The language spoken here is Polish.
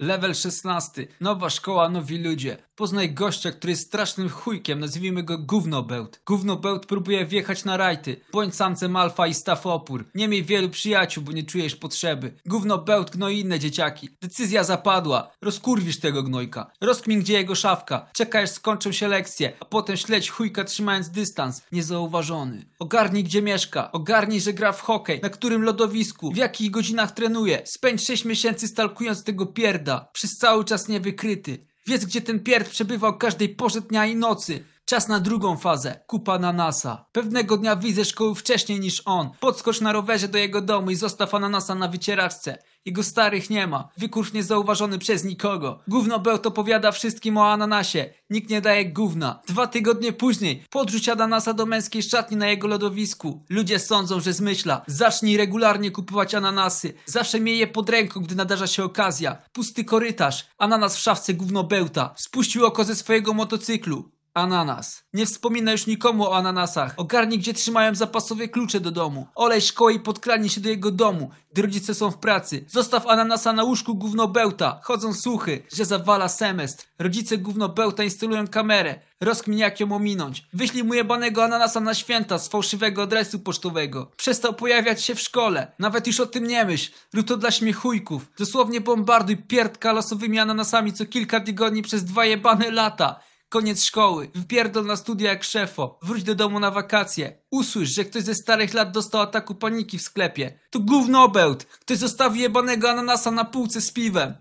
Level 16. Nowa szkoła, nowi ludzie. Poznaj gościa, który jest strasznym chujkiem, nazwijmy go Gównobełt. Gównobełt próbuje wjechać na rajty. Bądź samcem alfa i staw opór. Nie miej wielu przyjaciół, bo nie czujesz potrzeby. Gównobełt gnoi inne dzieciaki. Decyzja zapadła. Rozkurwisz tego gnojka. Rozkmin gdzie jego szafka. Czekaj aż skończą się lekcje, a potem śledź chujka trzymając dystans. Niezauważony. Ogarnij gdzie mieszka. Ogarnij, że gra w hokej. Na którym lodowisku. W jakich godzinach trenuje. Spędź 6 miesięcy stalkując tego pierda. Przez cały czas niewykryty. Wiedz, gdzie ten pierd przebywał każdej porze dnia i nocy. Czas na drugą fazę. Kupa ananasa. Pewnego dnia ze szkoły wcześniej niż on. Podskocz na rowerze do jego domu i zostaw ananasa na wycieraczce. Jego starych nie ma. Wykurz niezauważony przez nikogo. Gówno Bełt opowiada wszystkim o ananasie. Nikt nie daje gówna. Dwa tygodnie później podrzuć ananasa do męskiej szatni na jego lodowisku. Ludzie sądzą, że zmyśla. Zacznij regularnie kupować ananasy. Zawsze miej je pod ręką, gdy nadarza się okazja. Pusty korytarz. Ananas w szafce gówno Bełta. Spuścił oko ze swojego motocyklu. Ananas. Nie wspomina już nikomu o ananasach. Ogarnij, gdzie trzymają zapasowe klucze do domu. Olej szkołę i podkradnij się do jego domu, gdy rodzice są w pracy. Zostaw ananasa na łóżku gówno bełta. Chodzą słuchy, że zawala semestr. Rodzice gówno bełta instalują kamerę. Rozkmin jak ją ominąć. Wyślij mu jebanego ananasa na święta z fałszywego adresu pocztowego. Przestał pojawiać się w szkole. Nawet już o tym nie myśl. Rób to dla śmiechujków. Dosłownie bombarduj pierdka losowymi ananasami co kilka tygodni przez dwa jebane lata. Koniec szkoły. Wypierdol na studia jak szefo. Wróć do domu na wakacje. Usłysz, że ktoś ze starych lat dostał ataku paniki w sklepie. To gówno obełt. Ktoś zostawił jebanego ananasa na półce z piwem.